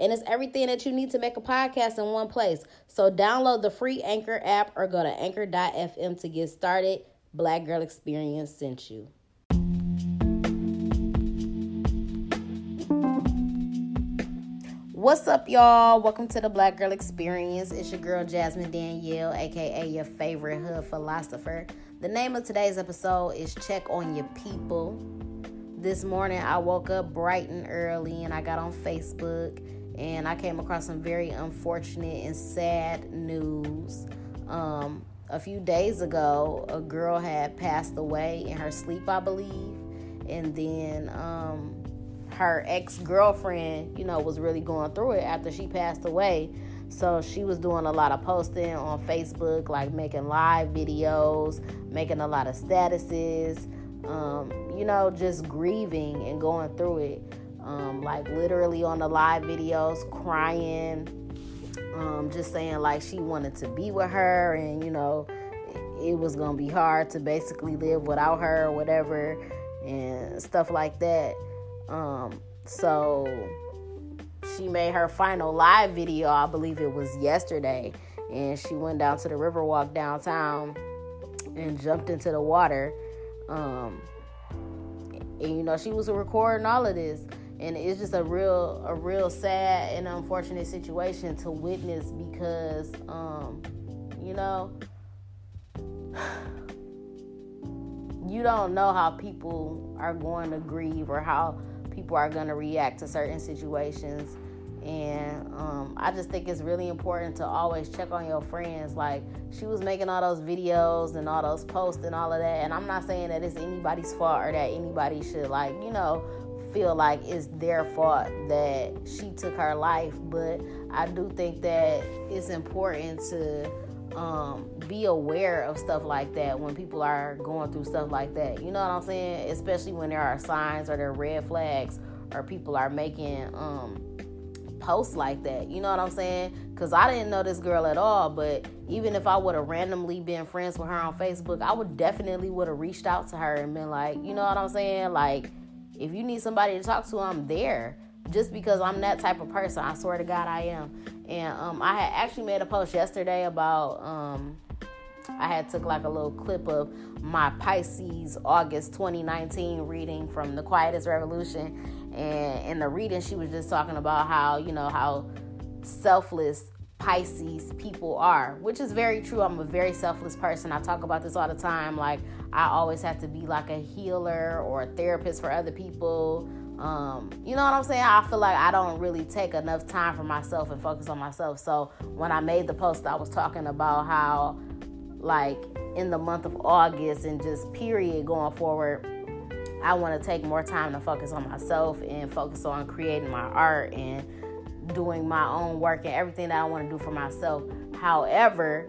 And it's everything that you need to make a podcast in one place. So download the free Anchor app or go to anchor.fm to get started. Black Girl Experience sent you. What's up, y'all? Welcome to the Black Girl Experience. It's your girl Jasmine Danielle, aka your favorite hood philosopher. The name of today's episode is Check on Your People. This morning I woke up bright and early and I got on Facebook and I came across some very unfortunate and sad news. Um, a few days ago, a girl had passed away in her sleep, I believe, and then um, her ex girlfriend, you know, was really going through it after she passed away. So she was doing a lot of posting on Facebook, like making live videos, making a lot of statuses, um, you know, just grieving and going through it um, like literally on the live videos crying, um, just saying like she wanted to be with her and you know it was gonna be hard to basically live without her or whatever and stuff like that. Um, so she made her final live video, I believe it was yesterday, and she went down to the Riverwalk downtown and jumped into the water. Um, and you know, she was recording all of this and it's just a real a real sad and unfortunate situation to witness because um you know you don't know how people are going to grieve or how people are going to react to certain situations. And um, i just think it's really important to always check on your friends. Like she was making all those videos and all those posts and all of that. And i'm not saying that it's anybody's fault or that anybody should like you know feel like it's their fault that she took her life, but I do think that it's important to um, be aware of stuff like that when people are going through stuff like that. You know what I'm saying? Especially when there are signs or there are red flags or people are making um, posts like that. You know what I'm saying? Because I didn't know this girl at all, but even if I would have randomly been friends with her on Facebook, I would definitely would have reached out to her and been like, you know what I'm saying? Like, if you need somebody to talk to, I'm there. Just because I'm that type of person, I swear to God, I am. And um, I had actually made a post yesterday about. Um, I had took like a little clip of my Pisces August 2019 reading from The Quietest Revolution, and in the reading, she was just talking about how you know how selfless Pisces people are, which is very true. I'm a very selfless person. I talk about this all the time. Like, I always have to be like a healer or a therapist for other people. Um, you know what I'm saying? I feel like I don't really take enough time for myself and focus on myself. So, when I made the post, I was talking about how, like, in the month of August and just period going forward, I want to take more time to focus on myself and focus on creating my art and doing my own work and everything that I want to do for myself. However,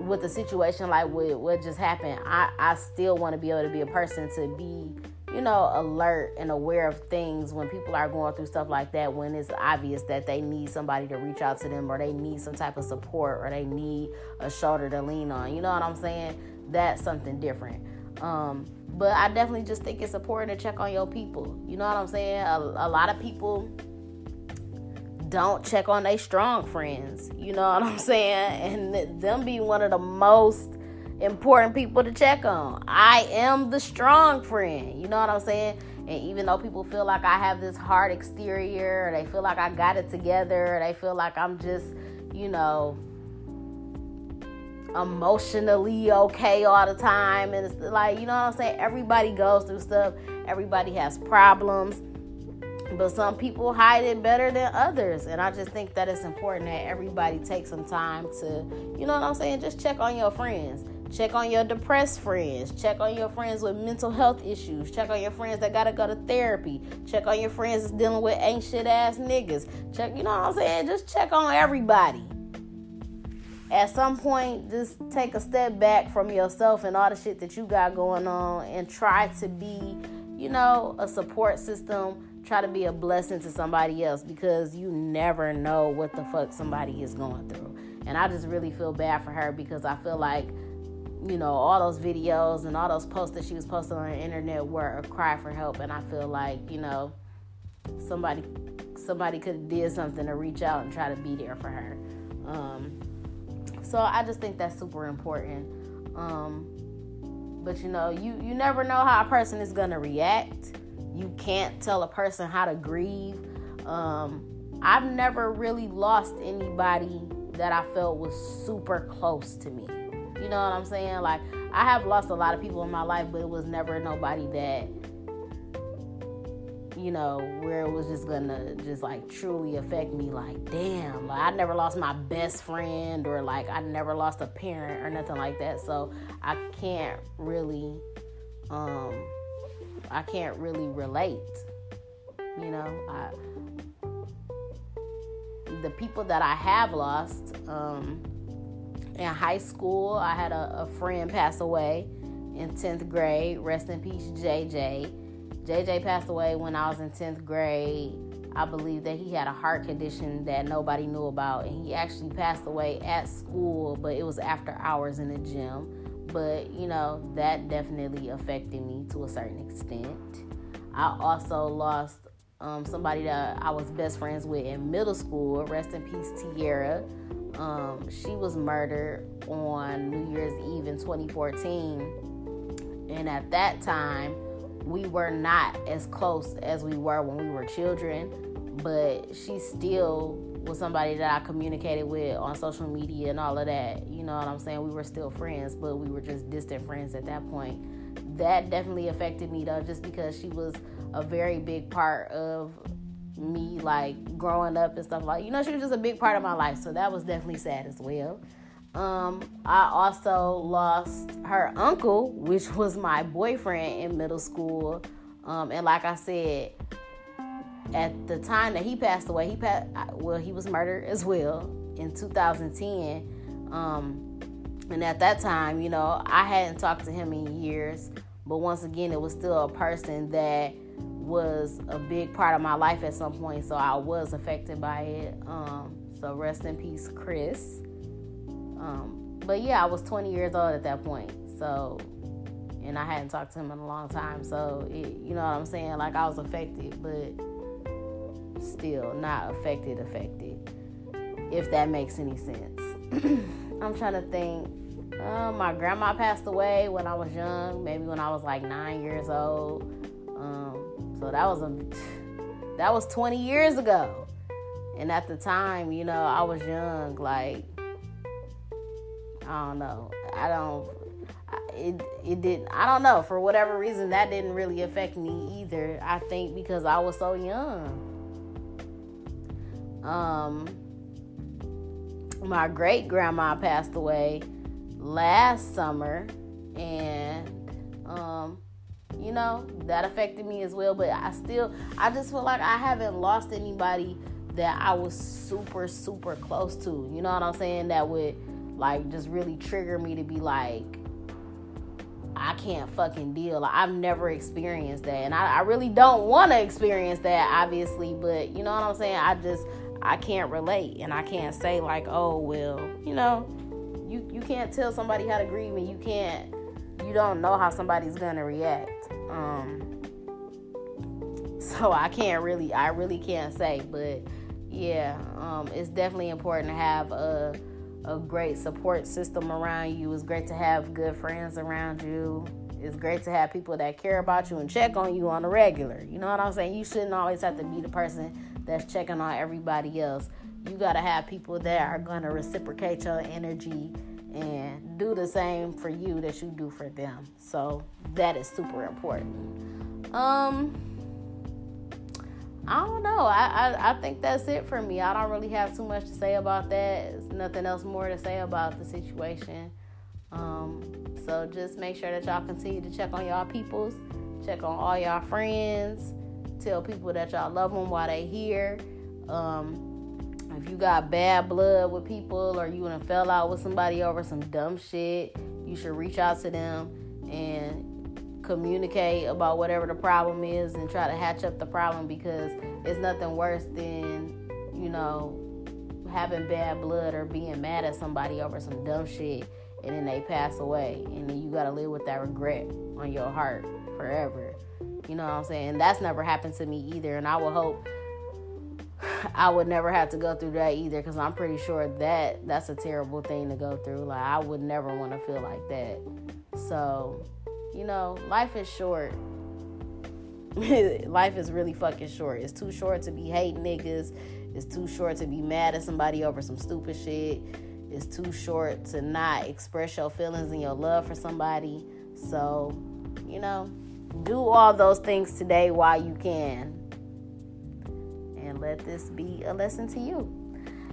with a situation like what, what just happened, I, I still want to be able to be a person to be, you know, alert and aware of things when people are going through stuff like that, when it's obvious that they need somebody to reach out to them or they need some type of support or they need a shoulder to lean on. You know what I'm saying? That's something different. Um, but I definitely just think it's important to check on your people. You know what I'm saying? A, a lot of people don't check on their strong friends. You know what I'm saying? And them be one of the most important people to check on. I am the strong friend. You know what I'm saying? And even though people feel like I have this hard exterior, or they feel like I got it together, they feel like I'm just, you know, emotionally okay all the time. And it's like, you know what I'm saying? Everybody goes through stuff, everybody has problems but some people hide it better than others and i just think that it's important that everybody take some time to you know what i'm saying just check on your friends. Check on your depressed friends. Check on your friends with mental health issues. Check on your friends that gotta go to therapy. Check on your friends that's dealing with ancient ass niggas. Check you know what i'm saying? Just check on everybody. At some point just take a step back from yourself and all the shit that you got going on and try to be, you know, a support system. Try to be a blessing to somebody else because you never know what the fuck somebody is going through. And I just really feel bad for her because I feel like, you know, all those videos and all those posts that she was posting on the internet were a cry for help. And I feel like, you know, somebody somebody could have did something to reach out and try to be there for her. Um, so I just think that's super important. Um, but you know, you you never know how a person is gonna react. You can't tell a person how to grieve. Um, I've never really lost anybody that I felt was super close to me. You know what I'm saying? Like I have lost a lot of people in my life, but it was never nobody that you know, where it was just gonna just like truly affect me. Like, damn, like I never lost my best friend or like I never lost a parent or nothing like that. So I can't really, um, I can't really relate. You know, I the people that I have lost, um, in high school, I had a, a friend pass away in 10th grade. Rest in peace, JJ JJ passed away when I was in 10th grade. I believe that he had a heart condition that nobody knew about, and he actually passed away at school, but it was after hours in the gym. But you know, that definitely affected me to a certain extent. I also lost um, somebody that I was best friends with in middle school. Rest in peace, Tierra. Um, she was murdered on New Year's Eve in 2014. And at that time, we were not as close as we were when we were children, but she still was somebody that I communicated with on social media and all of that. You know what I'm saying? We were still friends, but we were just distant friends at that point. That definitely affected me though, just because she was a very big part of me like growing up and stuff like you know she was just a big part of my life so that was definitely sad as well um, I also lost her uncle, which was my boyfriend in middle school. Um, and like I said, at the time that he passed away, he passed, well, he was murdered as well in 2010. Um, and at that time, you know, I hadn't talked to him in years, but once again, it was still a person that was a big part of my life at some point, so I was affected by it. Um, so rest in peace, Chris. Um, but yeah, I was 20 years old at that point. So, and I hadn't talked to him in a long time. So, it, you know what I'm saying? Like I was affected, but still not affected, affected. If that makes any sense. I'm trying to think. Uh, my grandma passed away when I was young, maybe when I was like nine years old. Um, so that was a that was 20 years ago. And at the time, you know, I was young, like I don't know. I don't. It it didn't. I don't know. For whatever reason, that didn't really affect me either. I think because I was so young. Um, my great grandma passed away last summer, and um, you know that affected me as well. But I still, I just feel like I haven't lost anybody that I was super super close to. You know what I'm saying? That would like just really trigger me to be like I can't fucking deal. I've never experienced that. And I, I really don't want to experience that, obviously. But you know what I'm saying? I just, I can't relate. And I can't say, like, oh, well, you know, you, you can't tell somebody how to grieve and you can't, you don't know how somebody's to react. Um, so I can't really, I really can't say. But yeah, um, it's definitely important to have a, a great support system around you. It's great to have good friends around you. It's great to have people that care about you and check on you on a regular. You know what I'm saying? You shouldn't always have to be the person that's checking on everybody else. You got to have people that are going to reciprocate your energy and do the same for you that you do for them. So that is super important. Um, I don't know. I, I, I think that's it for me. I don't really have too much to say about that. There's nothing else more to say about the situation. Um, so just make sure that y'all continue to check on y'all peoples, check on all y'all friends, tell people that y'all love them while they here. Um, if you got bad blood with people or you wanna fell out with somebody over some dumb shit, you should reach out to them and communicate about whatever the problem is and try to hatch up the problem because it's nothing worse than, you know, having bad blood or being mad at somebody over some dumb shit and then they pass away and then you gotta live with that regret on your heart forever. You know what I'm saying? That's never happened to me either, and I would hope I would never have to go through that either because I'm pretty sure that that's a terrible thing to go through. Like I would never want to feel like that. So, you know, life is short. life is really fucking short. It's too short to be hating niggas. It's too short to be mad at somebody over some stupid shit. It's too short to not express your feelings and your love for somebody. So, you know, do all those things today while you can. And let this be a lesson to you.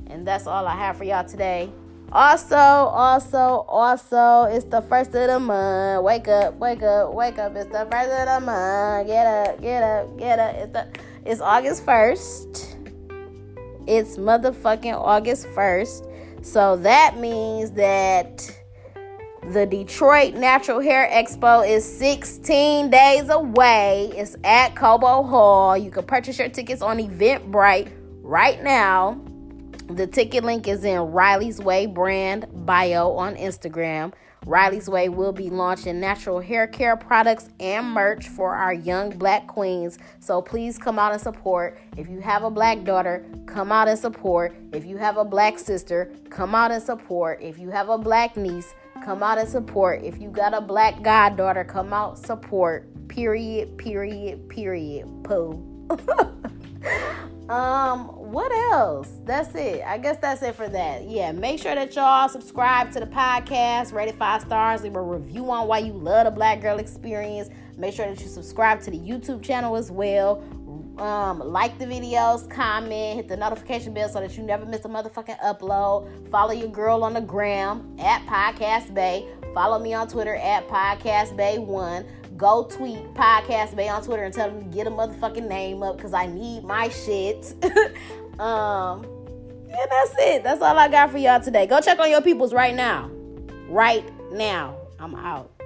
And that's all I have for y'all today. Also, also, also, it's the first of the month. Wake up, wake up, wake up. It's the first of the month. Get up, get up, get up. It's the it's August 1st. It's motherfucking August 1st. So that means that the Detroit Natural Hair Expo is 16 days away. It's at Cobo Hall. You can purchase your tickets on Eventbrite right now. The ticket link is in Riley's Way brand bio on Instagram. Riley's Way will be launching natural hair care products and merch for our young black queens. So please come out and support. If you have a black daughter, come out and support. If you have a black sister, come out and support. If you have a black niece, come out and support. If you got a black goddaughter, come out support. Period, period, period. Pooh. um, what else? That's it. I guess that's it for that. Yeah, make sure that y'all subscribe to the podcast, rate it five stars, leave a review on why you love the Black Girl Experience. Make sure that you subscribe to the YouTube channel as well. Um, like the videos, comment, hit the notification bell so that you never miss a motherfucking upload. Follow your girl on the gram at Podcast Bay. Follow me on Twitter at Podcast Bay One. Go tweet Podcast Bay on Twitter and tell them to get a motherfucking name up because I need my shit. um, and that's it. That's all I got for y'all today. Go check on your peoples right now. Right now. I'm out.